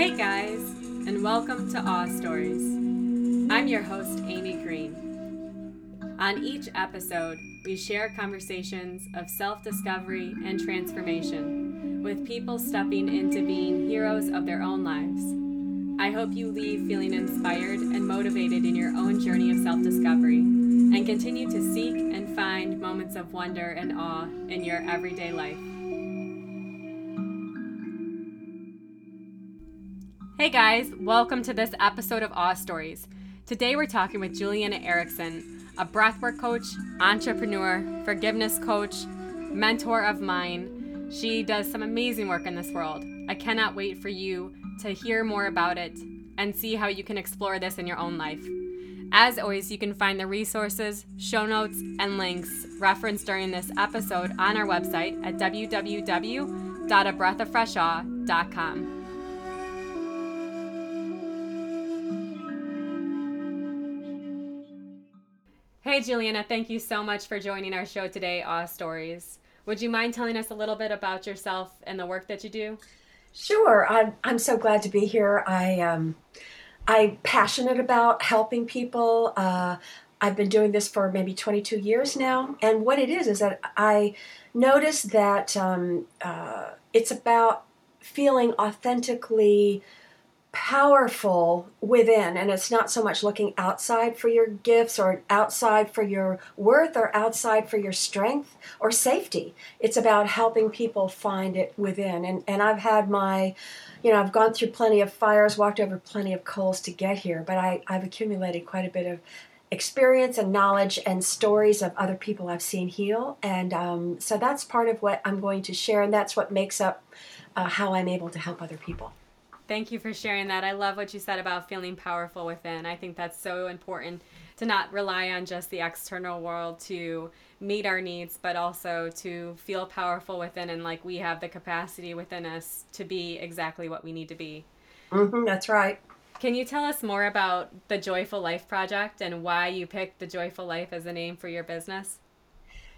Hey guys, and welcome to Awe Stories. I'm your host, Amy Green. On each episode, we share conversations of self discovery and transformation with people stepping into being heroes of their own lives. I hope you leave feeling inspired and motivated in your own journey of self discovery and continue to seek and find moments of wonder and awe in your everyday life. Hey guys, welcome to this episode of Awe Stories. Today we're talking with Juliana Erickson, a breathwork coach, entrepreneur, forgiveness coach, mentor of mine. She does some amazing work in this world. I cannot wait for you to hear more about it and see how you can explore this in your own life. As always, you can find the resources, show notes, and links referenced during this episode on our website at www.abreathoffreshawe.com. Hey, Juliana, thank you so much for joining our show today, Awe Stories. Would you mind telling us a little bit about yourself and the work that you do? Sure. I'm, I'm so glad to be here. I, um, I'm passionate about helping people. Uh, I've been doing this for maybe 22 years now. And what it is, is that I notice that um, uh, it's about feeling authentically powerful within and it's not so much looking outside for your gifts or outside for your worth or outside for your strength or safety. It's about helping people find it within. And and I've had my you know I've gone through plenty of fires walked over plenty of coals to get here but I I've accumulated quite a bit of experience and knowledge and stories of other people I've seen heal. And um, so that's part of what I'm going to share and that's what makes up uh, how I'm able to help other people Thank you for sharing that. I love what you said about feeling powerful within. I think that's so important to not rely on just the external world to meet our needs, but also to feel powerful within and like we have the capacity within us to be exactly what we need to be. Mm-hmm, that's right. Can you tell us more about the Joyful Life Project and why you picked the Joyful Life as a name for your business?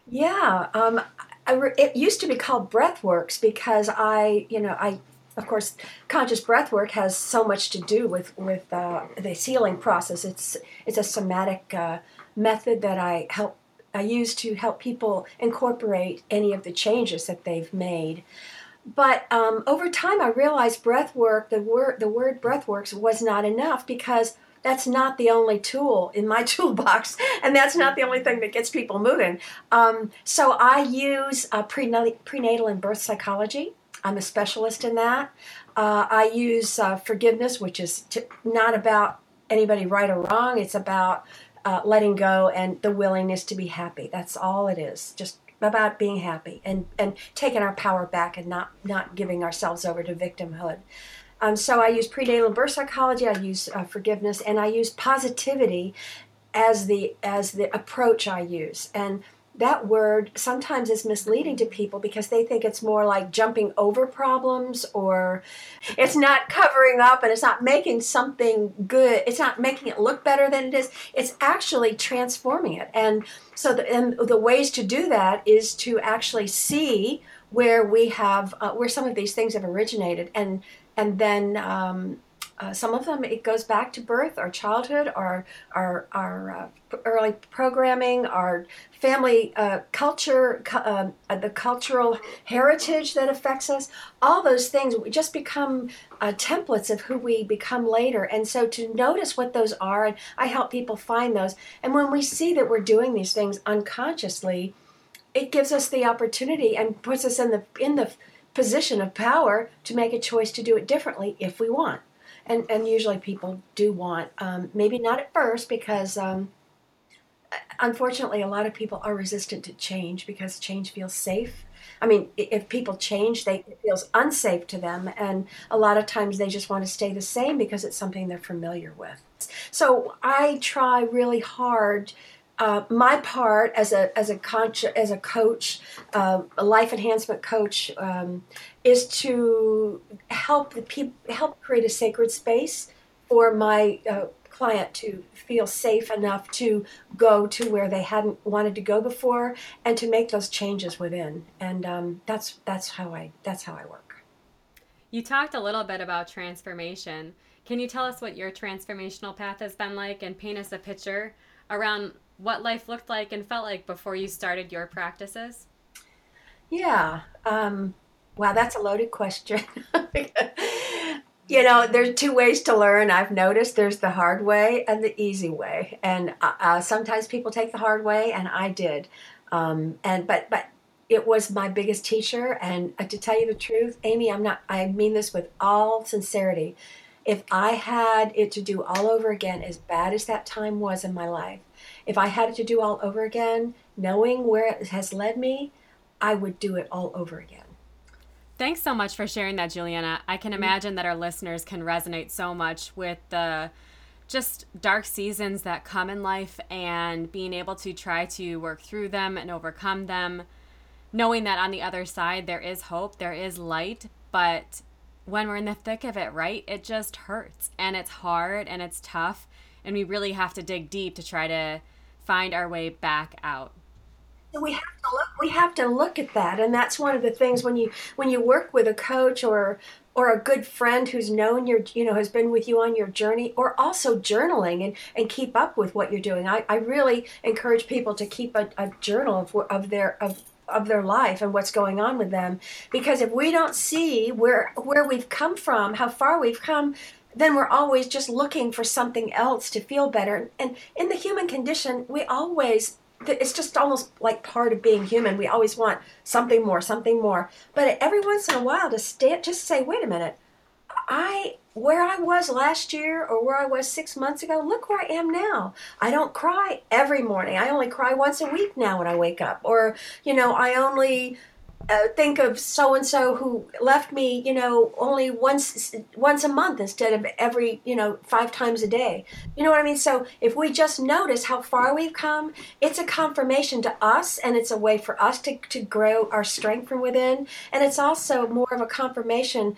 Yeah, um, I, it used to be called Breathworks because I, you know, I of course, conscious breath work has so much to do with with uh, the healing process. It's it's a somatic uh, method that I help I use to help people incorporate any of the changes that they've made. But um, over time, I realized breath work, the word the word breath works, was not enough because that's not the only tool in my toolbox, and that's not the only thing that gets people moving. Um, so I use uh, prenatal, prenatal and birth psychology I'm a specialist in that. Uh, I use uh, forgiveness, which is to, not about anybody right or wrong. It's about uh, letting go and the willingness to be happy. That's all it is. Just about being happy and, and taking our power back and not, not giving ourselves over to victimhood. Um, so I use prenatal birth psychology. I use uh, forgiveness, and I use positivity as the as the approach I use. And that word sometimes is misleading to people because they think it's more like jumping over problems or it's not covering up and it's not making something good it's not making it look better than it is. It's actually transforming it. And so the, and the ways to do that is to actually see where we have uh, where some of these things have originated and and then um, uh, some of them it goes back to birth our childhood our our, our uh, early programming our family uh, culture um, uh, the cultural heritage that affects us. All those things just become uh, templates of who we become later. And so to notice what those are and i help people find those. And when we see that we're doing these things unconsciously it gives us the opportunity and puts us in the in the position of power to make a choice to do it differently if we want and and usually people do want um, maybe not at first because um, unfortunately a lot of people are resistant to change because change feels safe. I mean if people change they it feels unsafe to them and a lot of times they just want to stay the same because it's something they're familiar with. So i try really hard uh, my part as a as a as a coach, uh, a life enhancement coach, um, is to help the people help create a sacred space for my uh, client to feel safe enough to go to where they hadn't wanted to go before and to make those changes within. And um, that's that's how I that's how I work. You talked a little bit about transformation. Can you tell us what your transformational path has been like and paint us a picture around what life looked like and felt like before you started your practices? Yeah. Um, wow, that's a loaded question. you know, there's two ways to learn. I've noticed there's the hard way and the easy way, and uh, uh, sometimes people take the hard way, and I did. Um, and but but it was my biggest teacher. And uh, to tell you the truth, Amy, I'm not. I mean this with all sincerity. If I had it to do all over again, as bad as that time was in my life, if I had it to do all over again, knowing where it has led me, I would do it all over again. Thanks so much for sharing that, Juliana. I can mm-hmm. imagine that our listeners can resonate so much with the just dark seasons that come in life and being able to try to work through them and overcome them, knowing that on the other side there is hope, there is light, but when we're in the thick of it, right, it just hurts and it's hard and it's tough, and we really have to dig deep to try to find our way back out. We have to look we have to look at that and that's one of the things when you when you work with a coach or or a good friend who's known your you know has been with you on your journey or also journaling and and keep up with what you're doing. I, I really encourage people to keep a, a journal of, of their of of their life and what's going on with them. Because if we don't see where where we've come from how far we've come then we're always just looking for something else to feel better and in the human condition we always it's just almost like part of being human. We always want something more, something more. But every once in a while, to stay, just say, wait a minute, I where I was last year or where I was six months ago, look where I am now. I don't cry every morning. I only cry once a week now when I wake up. Or, you know, I only uh, think of so and so who left me, you know, only once once a month instead of every, you know, five times a day. You know what I mean? So if we just notice how far we've come, it's a confirmation to us, and it's a way for us to to grow our strength from within, and it's also more of a confirmation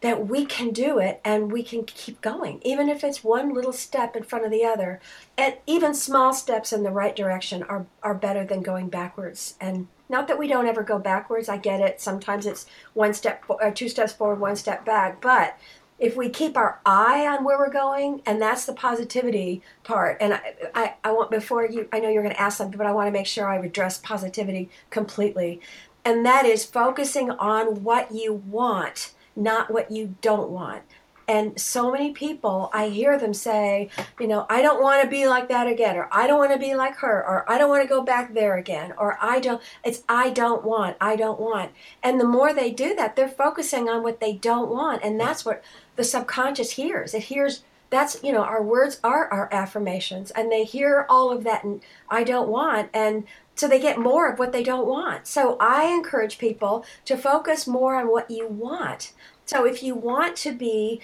that we can do it and we can keep going, even if it's one little step in front of the other. And even small steps in the right direction are, are better than going backwards. And not that we don't ever go backwards, I get it. Sometimes it's one step, or uh, two steps forward, one step back. But if we keep our eye on where we're going, and that's the positivity part. And I, I, I want before you, I know you're going to ask something, but I want to make sure I address positivity completely. And that is focusing on what you want, not what you don't want. And so many people, I hear them say, you know, I don't want to be like that again, or I don't want to be like her, or I don't want to go back there again, or I don't, it's I don't want, I don't want. And the more they do that, they're focusing on what they don't want. And that's what the subconscious hears. It hears, that's, you know, our words are our affirmations, and they hear all of that, and I don't want. And so they get more of what they don't want. So I encourage people to focus more on what you want. So if you want to be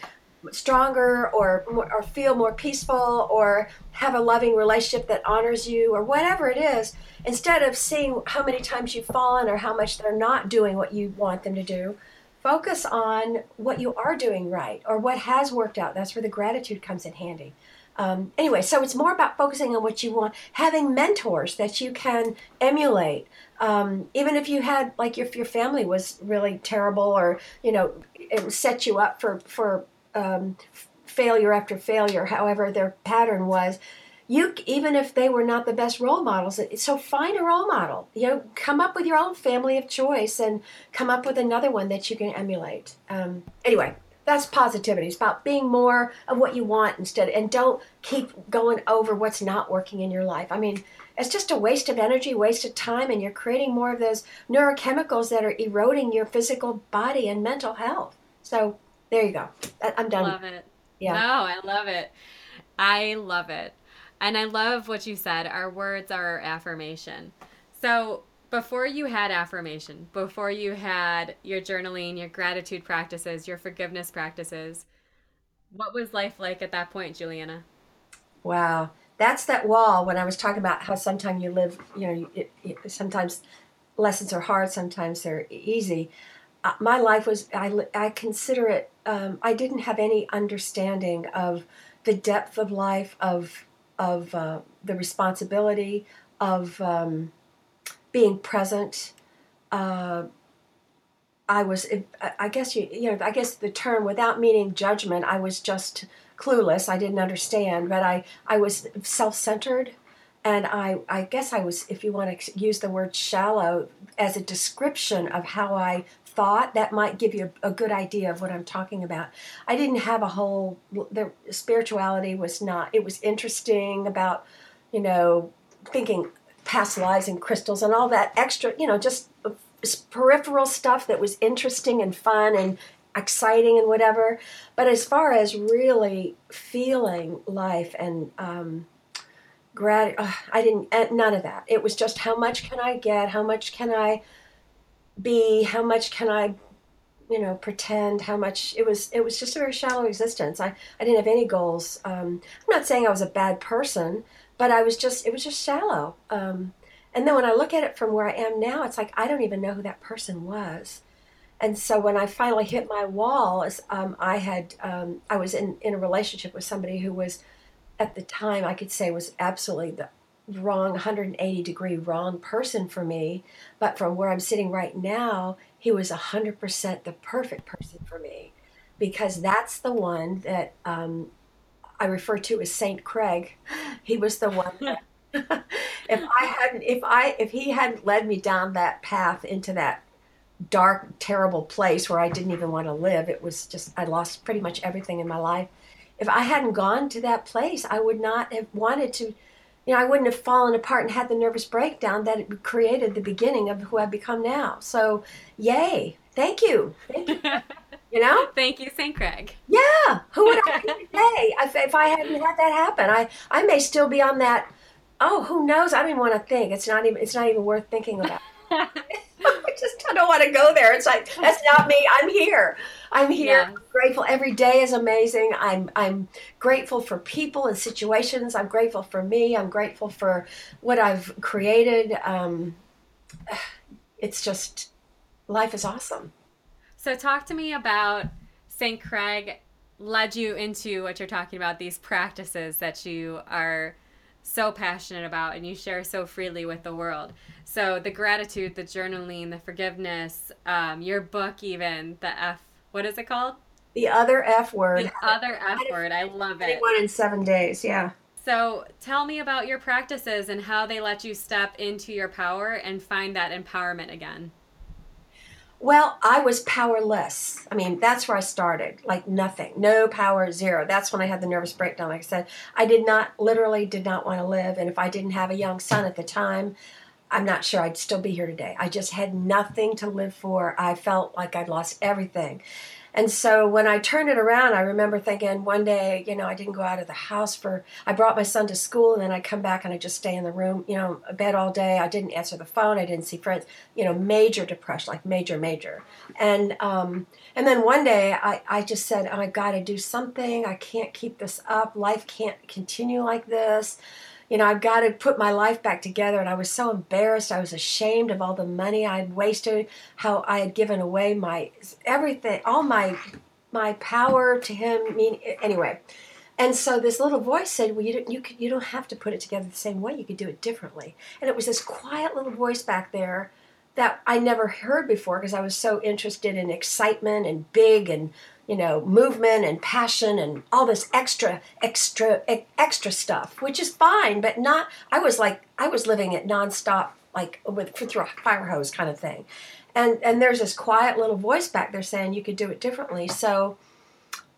stronger or or feel more peaceful or have a loving relationship that honors you or whatever it is instead of seeing how many times you've fallen or how much they're not doing what you want them to do focus on what you are doing right or what has worked out. That's where the gratitude comes in handy. Um, anyway so it's more about focusing on what you want having mentors that you can emulate. Um, even if you had like if your family was really terrible or you know it set you up for for um, failure after failure, however their pattern was, you even if they were not the best role models so find a role model. You know come up with your own family of choice and come up with another one that you can emulate. Um, anyway that's positivity. It's about being more of what you want instead and don't keep going over what's not working in your life. I mean it's just a waste of energy waste of time and you're creating more of those neurochemicals that are eroding your physical body and mental health. So there you go. I'm done. I love it. Yeah. No, I love it. I love it. And I love what you said. Our words are our affirmation. So before you had affirmation, before you had your journaling, your gratitude practices, your forgiveness practices, what was life like at that point, Juliana? Wow. That's that wall when I was talking about how sometimes you live, you know, it, it, sometimes lessons are hard, sometimes they're easy. Uh, my life was, I, I consider it um, I didn't have any understanding of the depth of life, of of uh, the responsibility, of um, being present. Uh, I was, I guess you, you know, I guess the term without meaning judgment, I was just clueless. I didn't understand, but I, I was self-centered, and I, I guess I was, if you want to use the word shallow as a description of how I thought, that might give you a, a good idea of what I'm talking about. I didn't have a whole, the spirituality was not. It was interesting about, you know, thinking past lives and crystals and all that extra, you know, just peripheral stuff that was interesting and fun and exciting and whatever. But as far as really feeling life and um, grat, uh, I didn't. Uh, none of that. It was just how much can I get? How much can I be? How much can I? You know, pretend how much it was. It was just a very shallow existence. I, I didn't have any goals. Um, I'm not saying I was a bad person, but I was just. It was just shallow. Um, and then when I look at it from where I am now, it's like I don't even know who that person was. And so when I finally hit my wall, um, I had um, I was in, in a relationship with somebody who was at the time I could say was absolutely the wrong 180 degree wrong person for me. But from where I'm sitting right now, he was 100% the perfect person for me because that's the one that um, I refer to as Saint Craig. He was the one that if I hadn't, if I, if he hadn't led me down that path into that dark, terrible place where I didn't even want to live, it was just I lost pretty much everything in my life. If I hadn't gone to that place, I would not have wanted to. You know, I wouldn't have fallen apart and had the nervous breakdown that created the beginning of who I've become now. So, yay! Thank you. Thank you. You know? Thank you, St. Craig. Yeah. Who would I be today if, if I hadn't had that happen? I, I may still be on that oh, who knows? I don't even want to think. It's not even. It's not even worth thinking about. Just I don't want to go there. It's like that's not me. I'm here. I'm here. Yeah. grateful. Every day is amazing. I'm I'm grateful for people and situations. I'm grateful for me. I'm grateful for what I've created. Um, it's just life is awesome. So talk to me about St. Craig led you into what you're talking about these practices that you are so passionate about and you share so freely with the world. So the gratitude, the journaling, the forgiveness, um, your book, even the F. What is it called? The other F word. The other F word. I love it. One in seven days. Yeah. So tell me about your practices and how they let you step into your power and find that empowerment again. Well, I was powerless. I mean, that's where I started. Like nothing, no power, zero. That's when I had the nervous breakdown. Like I said, I did not, literally, did not want to live. And if I didn't have a young son at the time, I'm not sure I'd still be here today. I just had nothing to live for. I felt like I'd lost everything. And so when I turned it around, I remember thinking one day, you know, I didn't go out of the house for, I brought my son to school and then I'd come back and I'd just stay in the room, you know, bed all day. I didn't answer the phone. I didn't see friends, you know, major depression, like major, major. And, um, and then one day I, I just said, oh, I got to do something. I can't keep this up. Life can't continue like this you know, I've got to put my life back together. And I was so embarrassed. I was ashamed of all the money I had wasted, how I had given away my everything, all my my power to him. I mean, anyway. And so this little voice said, "Well, you don't, you could, you don't have to put it together the same way. You could do it differently." And it was this quiet little voice back there that I never heard before because I was so interested in excitement and big and you know, movement and passion and all this extra, extra, extra stuff, which is fine, but not. I was like, I was living it nonstop, like with through a fire hose kind of thing, and and there's this quiet little voice back there saying you could do it differently. So.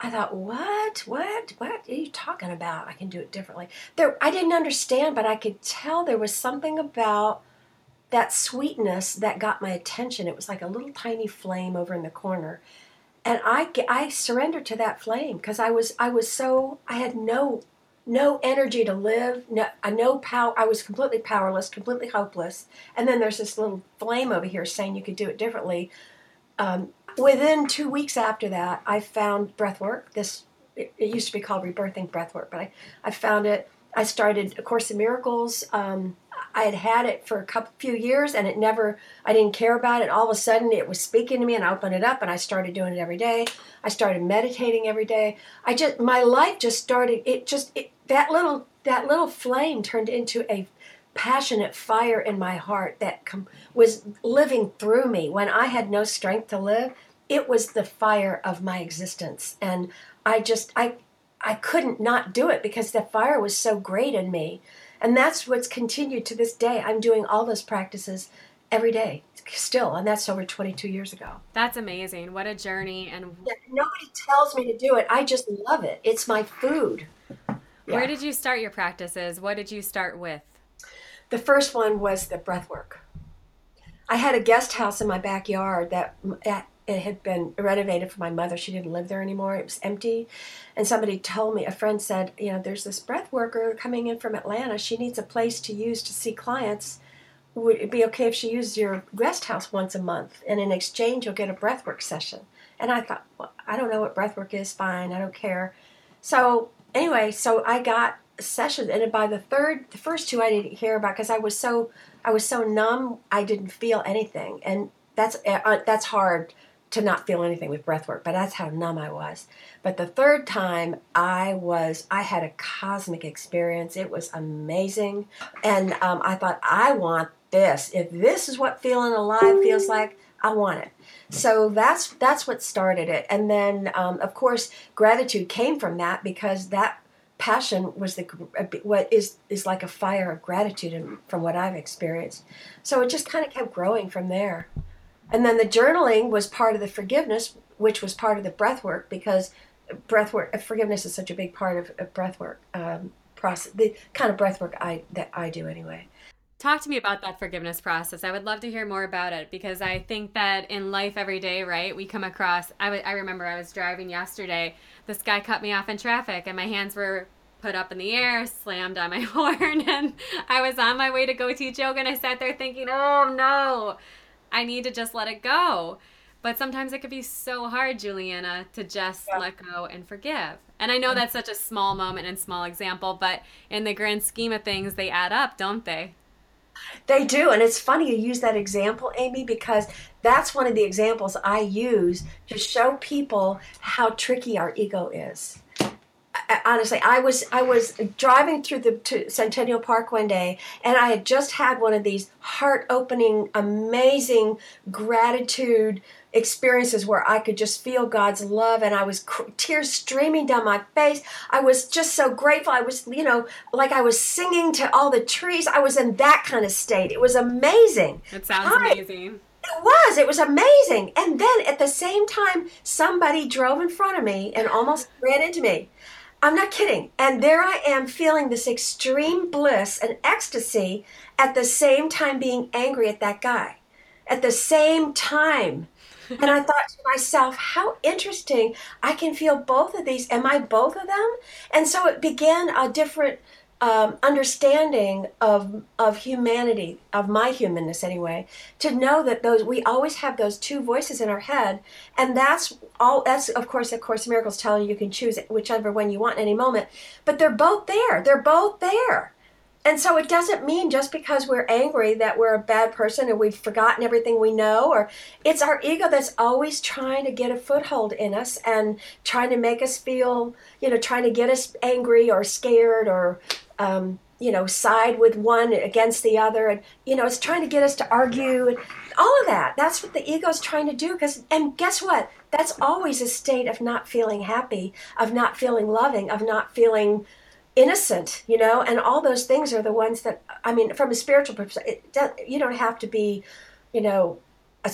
I thought, what, what, what are you talking about? I can do it differently. There, I didn't understand, but I could tell there was something about that sweetness that got my attention. It was like a little tiny flame over in the corner, and I I surrendered to that flame because I was I was so I had no no energy to live, no no power. I was completely powerless, completely hopeless. And then there's this little flame over here saying you could do it differently. Um, within two weeks after that, I found breath work. This it, it, used to be called rebirthing breath work, but I, I found it. I started A Course in Miracles. Um, I had had it for a couple few years and it never I didn't care about it. All of a sudden it was speaking to me and I opened it up and I started doing it every day. I started meditating every day. I just my life just started it just it, that little that little flame turned into a passionate fire in my heart that com- was living through me when I had no strength to live. It was the fire of my existence, and I just I I couldn't not do it because the fire was so great in me, and that's what's continued to this day. I'm doing all those practices every day still, and that's over 22 years ago. That's amazing. What a journey! And yeah, nobody tells me to do it. I just love it. It's my food. Where did you start your practices? What did you start with? The first one was the breath work. I had a guest house in my backyard that it had been renovated for my mother. She didn't live there anymore. It was empty. And somebody told me, a friend said, you know, there's this breath worker coming in from Atlanta. She needs a place to use to see clients. Would it be okay if she used your guest house once a month? And in exchange, you'll get a breathwork session. And I thought, well, I don't know what breathwork is. Fine, I don't care. So anyway, so I got sessions, and by the third, the first two I didn't hear about because I was so I was so numb, I didn't feel anything, and that's uh, uh, that's hard to not feel anything with breath work, but that's how numb I was. But the third time, I was I had a cosmic experience. It was amazing, and um, I thought I want this. If this is what feeling alive feels like, I want it. So that's that's what started it, and then um, of course gratitude came from that because that passion was the what is is like a fire of gratitude from what I've experienced. So it just kind of kept growing from there. And then the journaling was part of the forgiveness, which was part of the breath work because breath work forgiveness is such a big part of, of breath work um, process the kind of breath work I that I do anyway. Talk to me about that forgiveness process. I would love to hear more about it because I think that in life every day, right, we come across. I, w- I remember I was driving yesterday. This guy cut me off in traffic, and my hands were put up in the air, slammed on my horn, and I was on my way to go teach yoga. And I sat there thinking, oh no, I need to just let it go. But sometimes it could be so hard, Juliana, to just yeah. let go and forgive. And I know mm-hmm. that's such a small moment and small example, but in the grand scheme of things, they add up, don't they? They do. And it's funny you use that example, Amy, because that's one of the examples I use to show people how tricky our ego is. Honestly, I was I was driving through the Centennial Park one day, and I had just had one of these heart-opening, amazing gratitude experiences where I could just feel God's love and I was cr- tears streaming down my face. I was just so grateful. I was, you know, like I was singing to all the trees. I was in that kind of state. It was amazing. It sounds I, amazing. It was. It was amazing. And then at the same time, somebody drove in front of me and almost ran into me. I'm not kidding. And there I am feeling this extreme bliss and ecstasy at the same time being angry at that guy. At the same time and I thought to myself, how interesting. I can feel both of these. Am I both of them? And so it began a different um, understanding of of humanity, of my humanness anyway, to know that those we always have those two voices in our head, and that's all. That's of course, of course, miracles telling you you can choose whichever one you want any moment, but they're both there. They're both there. And so it doesn't mean just because we're angry that we're a bad person and we've forgotten everything we know, or it's our ego that's always trying to get a foothold in us and trying to make us feel, you know, trying to get us angry or scared or, um, you know, side with one against the other. And, you know, it's trying to get us to argue and all of that. That's what the ego is trying to do. Because, and guess what? That's always a state of not feeling happy, of not feeling loving, of not feeling innocent, you know, and all those things are the ones that I mean, from a spiritual perspective, you don't have to be, you know, a,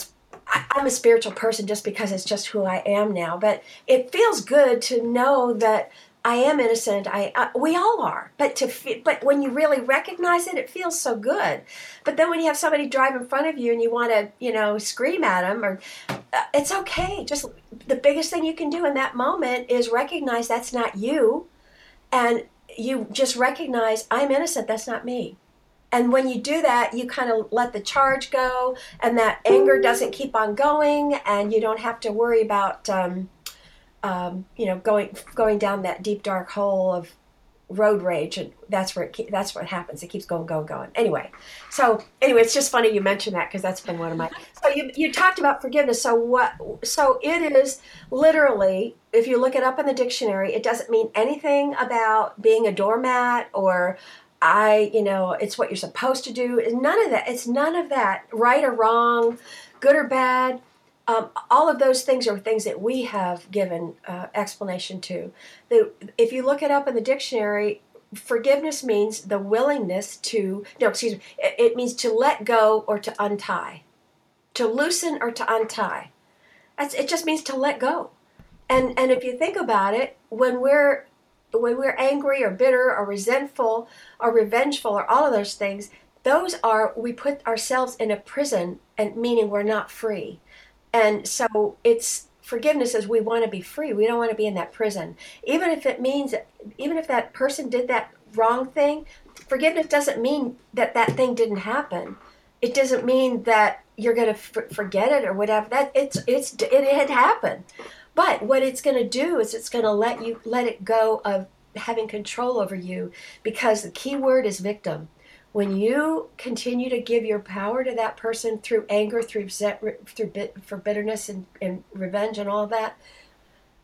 I'm a spiritual person just because it's just who I am now. But it feels good to know that I am innocent. I uh, we all are, but to but when you really recognize it, it feels so good. But then when you have somebody drive in front of you and you want to, you know, scream at them, or uh, it's okay. Just the biggest thing you can do in that moment is recognize that's not you, and you just recognize I'm innocent, that's not me. And when you do that, you kind of let the charge go, and that anger doesn't keep on going, and you don't have to worry about, um, um, you know, going going down that deep dark hole of road rage, and that's where it that's what happens. It keeps going, going, going. Anyway, so anyway, it's just funny you mentioned that because that's been one of my. So you you talked about forgiveness. So what? So it is literally, if you look it up in the dictionary, it doesn't mean anything about being a doormat or I, you know, it's what you're supposed to do. None of that. It's none of that. Right or wrong, good or bad. Um, all of those things are things that we have given uh, explanation to. The, if you look it up in the dictionary, forgiveness means the willingness to, no, excuse me, it, means to let go or to untie, to loosen or to untie. That's, it just means to let go. And, and if you think about it, when we're when we're angry or bitter or resentful or revengeful or all of those things, those are we put ourselves in a prison and meaning we're not free. And so it's forgiveness is we want to be free. We don't want to be in that prison. Even if it means even if that person did that wrong thing, forgiveness doesn't mean that that thing didn't happen. It doesn't mean that you're going to f- forget it or whatever. That it's it's it had happened. But what it's going to do is it's going to let you let it go of having control over you because the key word is victim. When you continue to give your power to that person through anger, through through bit, for bitterness and, and revenge and all that,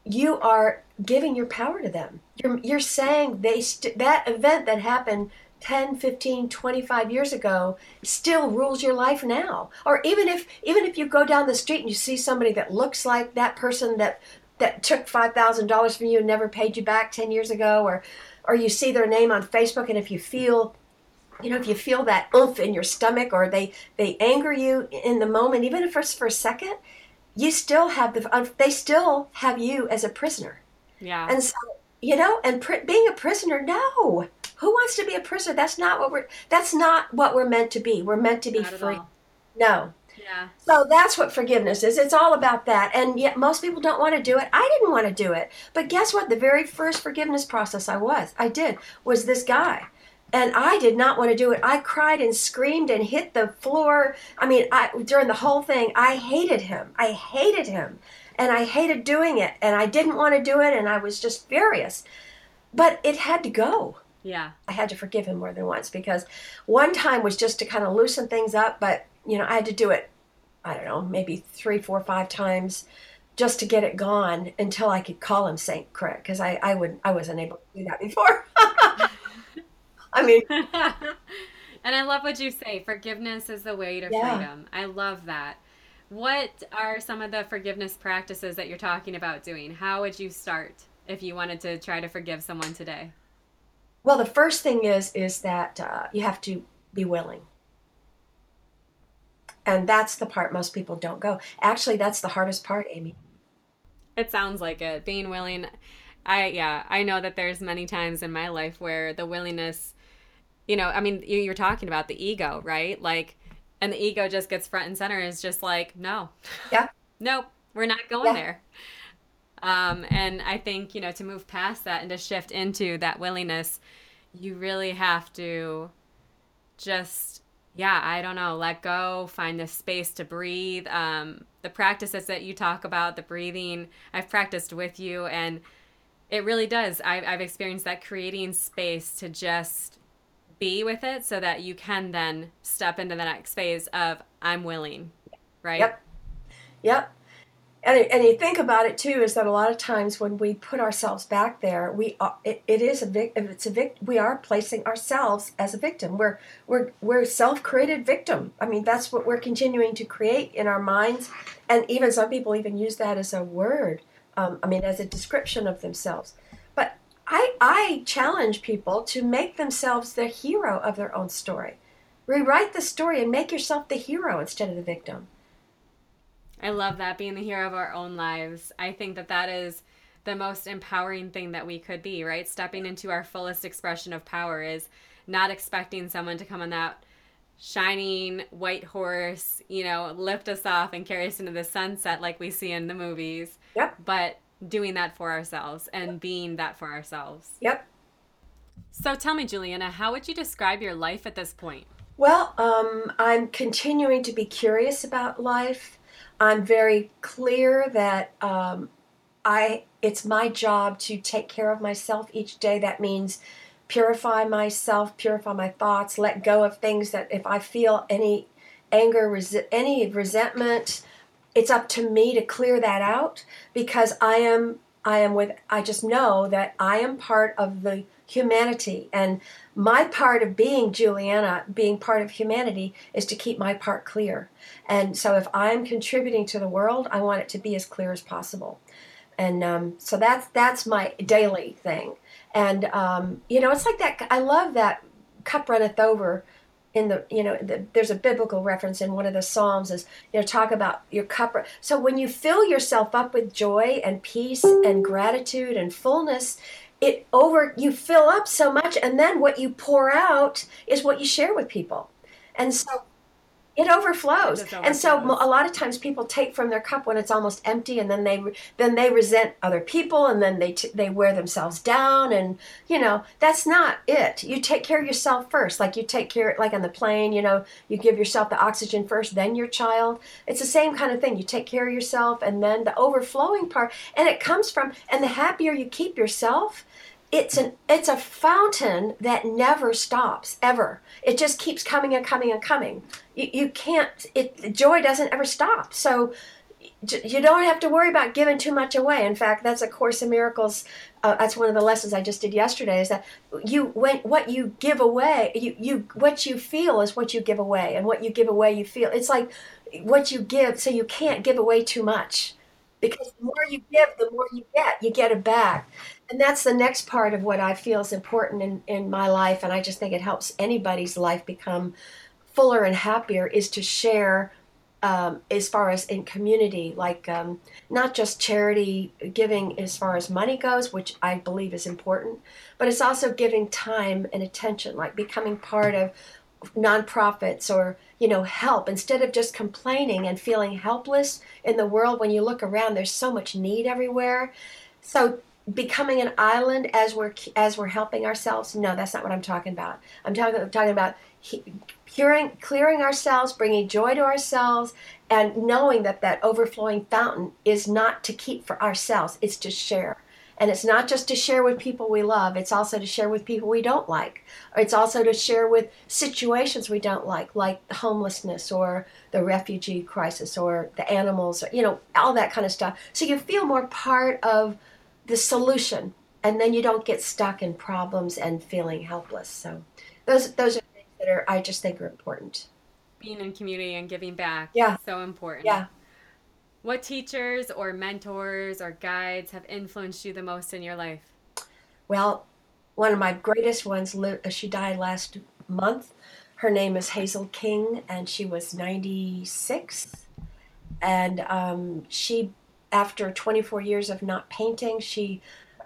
you are giving your power to them. You're, you're saying they st- that event that happened 10 15 25 years ago still rules your life now or even if even if you go down the street and you see somebody that looks like that person that that took $5000 from you and never paid you back 10 years ago or or you see their name on facebook and if you feel you know if you feel that oomph in your stomach or they they anger you in the moment even if it's for a second you still have the they still have you as a prisoner yeah and so you know and pr- being a prisoner no who wants to be a prisoner? That's not what we're. That's not what we're meant to be. We're meant to be not free. No. Yeah. So that's what forgiveness is. It's all about that. And yet most people don't want to do it. I didn't want to do it. But guess what? The very first forgiveness process I was, I did, was this guy. And I did not want to do it. I cried and screamed and hit the floor. I mean, I during the whole thing, I hated him. I hated him. And I hated doing it. And I didn't want to do it and I was just furious. But it had to go. Yeah. I had to forgive him more than once because one time was just to kind of loosen things up, but you know, I had to do it, I don't know, maybe three, four, five times just to get it gone until I could call him Saint Craig because I, I would I wasn't able to do that before. I mean And I love what you say. Forgiveness is the way to yeah. freedom. I love that. What are some of the forgiveness practices that you're talking about doing? How would you start if you wanted to try to forgive someone today? Well, the first thing is is that uh, you have to be willing, and that's the part most people don't go. Actually, that's the hardest part, Amy. It sounds like it. Being willing, I yeah, I know that there's many times in my life where the willingness, you know, I mean, you're talking about the ego, right? Like, and the ego just gets front and center. Is just like, no, yeah, nope, we're not going yeah. there. Um, and I think, you know, to move past that and to shift into that willingness, you really have to just, yeah, I don't know, let go, find the space to breathe. Um, the practices that you talk about, the breathing, I've practiced with you, and it really does. I've, I've experienced that creating space to just be with it so that you can then step into the next phase of I'm willing, right? Yep. Yep. And, and you think about it too is that a lot of times when we put ourselves back there we are, it, it is a vic, it's a vic, we are placing ourselves as a victim. We're we're we're self-created victim. I mean that's what we're continuing to create in our minds. And even some people even use that as a word um, i mean as a description of themselves i i challenge people to make themselves the hero of their own story rewrite the story and make yourself the hero instead of the victim I love that being the hero of our own lives. I think that that is the most empowering thing that we could be, right? Stepping into our fullest expression of power is not expecting someone to come on that shining white horse, you know, lift us off and carry us into the sunset like we see in the movies. Yep. But doing that for ourselves and being that for ourselves. Yep. So tell me, Juliana, how would you describe your life at this point? Well, um, I'm continuing to be curious about life. I'm very clear that um, I it's my job to take care of myself each day. That means purify myself, purify my thoughts, let go of things that if I feel any anger, resi- any resentment, it's up to me to clear that out because I am I am with, I just know that I am part of the humanity. And my part of being Juliana, being part of humanity, is to keep my part clear. And so if I'm contributing to the world, I want it to be as clear as possible. And um, so that's that's my daily thing. And um, you know, it's like that. I love that cup runneth over in the you know the, there's a biblical reference in one of the psalms is you know talk about your cup. So when you fill yourself up with joy and peace and gratitude and fullness it over you fill up so much and then what you pour out is what you share with people. And so it overflows. It and so a lot of times people take from their cup when it's almost empty and then they then they resent other people and then they t- they wear themselves down and you know that's not it. You take care of yourself first. Like you take care like on the plane you know you give yourself the oxygen first then your child. It's the same kind of thing. You take care of yourself and then the overflowing part and it comes from and the happier you keep yourself it's an it's a fountain that never stops ever. It just keeps coming and coming and coming you, you can't it joy doesn't ever stop. So you don't have to worry about giving too much away. In fact that's a course in miracles uh, that's one of the lessons i just did yesterday is that you when what you give away you you what you feel is what you give away and what you give away you feel it's like what you give so you can't give away too much. Because the more you give the more you get you get it back. And that's the next part of what I feel is important in, in my life, and I just think it helps anybody's life become fuller and happier, is to share um, as far as in community, like um, not just charity giving as far as money goes, which I believe is important, but it's also giving time and attention, like becoming part of nonprofits or you know help. Instead of just complaining and feeling helpless in the world when you look around there's so much need everywhere. So becoming an island as we're as we're helping ourselves? No that's not what i'm talking about. I'm talking, talking about curing, clearing ourselves bringing joy to ourselves and knowing that that overflowing fountain is not to keep for ourselves it's to share. And it's not just to share with people we love it's also to share with people we don't like. It's also to share with situations we don't like like homelessness or the refugee crisis or the animals or, you know all that kind of stuff. So you feel more part of the solution and then you don't get stuck in problems and feeling helpless. So those those are things that are i just think are important. Being in community and giving back yeah. so important. Yeah. What teachers or mentors or guides have influenced you the most in your life? Well one of my greatest ones she died last month. Her name is hazel king and she was 96 and um, she after 24 years of not painting, she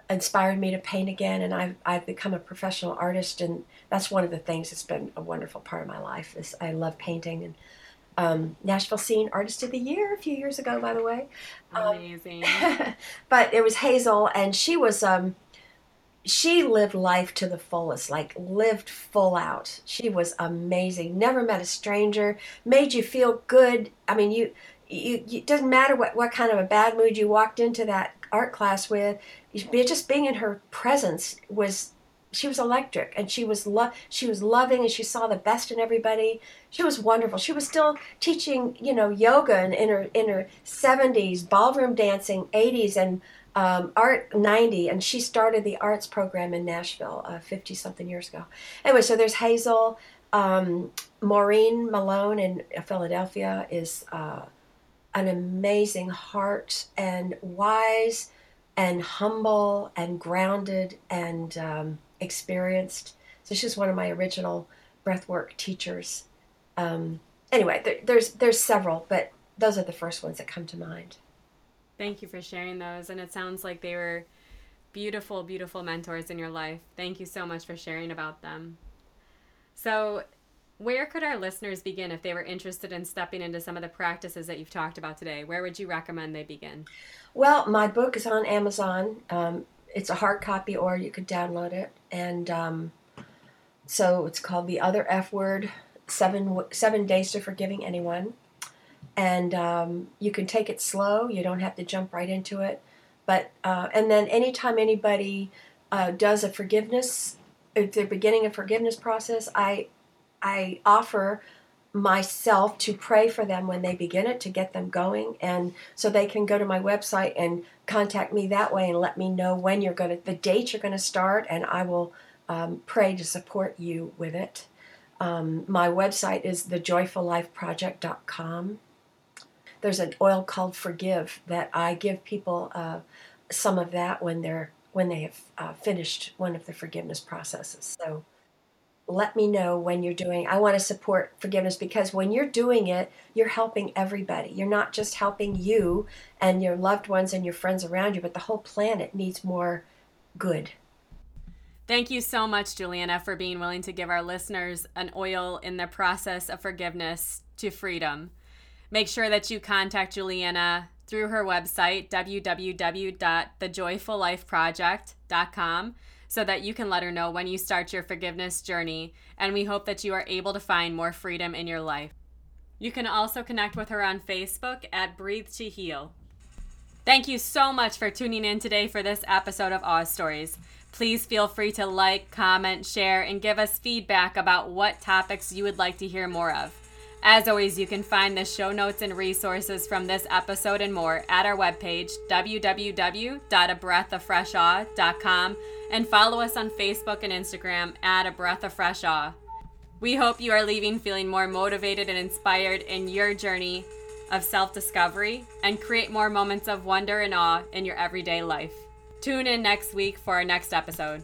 inspired me to paint again, and I've I've become a professional artist, and that's one of the things that's been a wonderful part of my life. Is I love painting and. Um, Nashville Scene Artist of the Year a few years ago, by the way. Um, Amazing. Um, but it was Hazel, and she was um, she lived life to the fullest, like lived full out. She was amazing. Never met a stranger. Made you feel good. I mean, you you, it doesn't matter what, what kind of a bad mood you walked into that art class with just being in her presence was she was electric and she was lo- she was loving and she saw the best in everybody. She was wonderful. She was still teaching you know yoga in, in her in her 70s ballroom dancing 80s and um, art 90 and she started the arts program in nashville 50 uh, something years ago. Anyway so there's hazel um, maureen malone in philadelphia is uh, an amazing heart and wise and humble and grounded and um, experienced. So she's one of my original breathwork teachers. Um, anyway, there, there's there's several, but those are the first ones that come to mind. Thank you for sharing those, and it sounds like they were beautiful, beautiful mentors in your life. Thank you so much for sharing about them. So, where could our listeners begin if they were interested in stepping into some of the practices that you've talked about today? Where would you recommend they begin? Well, my book is on Amazon. Um, it's a hard copy, or you could download it. And um, so it's called The Other F Word Seven, Seven Days to Forgiving Anyone. And um, you can take it slow, you don't have to jump right into it. But, uh, and then anytime anybody uh, does a forgiveness, if they're beginning a forgiveness process, I I offer myself to pray for them when they begin it to get them going. And so they can go to my website and contact me that way and let me know when you're going to the date you're going to start and i will um, pray to support you with it. Um, my website is thejoyfullifeproject.com there's an oil called forgive that i give people uh, some of that when they're when they have uh, finished one of the forgiveness processes. So let me know when you're doing i want to support forgiveness because when you're doing it you're helping everybody. You're not just helping you and your loved ones and your friends around you but the whole planet needs more good. Thank you so much juliana for being willing to give our listeners an oil in the process of forgiveness to freedom. Make sure that you contact juliana through her website www.thejoyfullifeproject.com so that you can let her know when you start your forgiveness journey, and we hope that you are able to find more freedom in your life. You can also connect with her on Facebook at Breathe to Heal. Thank you so much for tuning in today for this episode of Oz Stories. Please feel free to like, comment, share, and give us feedback about what topics you would like to hear more of. As always, you can find the show notes and resources from this episode and more at our webpage, www.abreathoffreshawe.com and follow us on Facebook and Instagram at A Breath of Fresh Awe. We hope you are leaving feeling more motivated and inspired in your journey of self discovery and create more moments of wonder and awe in your everyday life. Tune in next week for our next episode.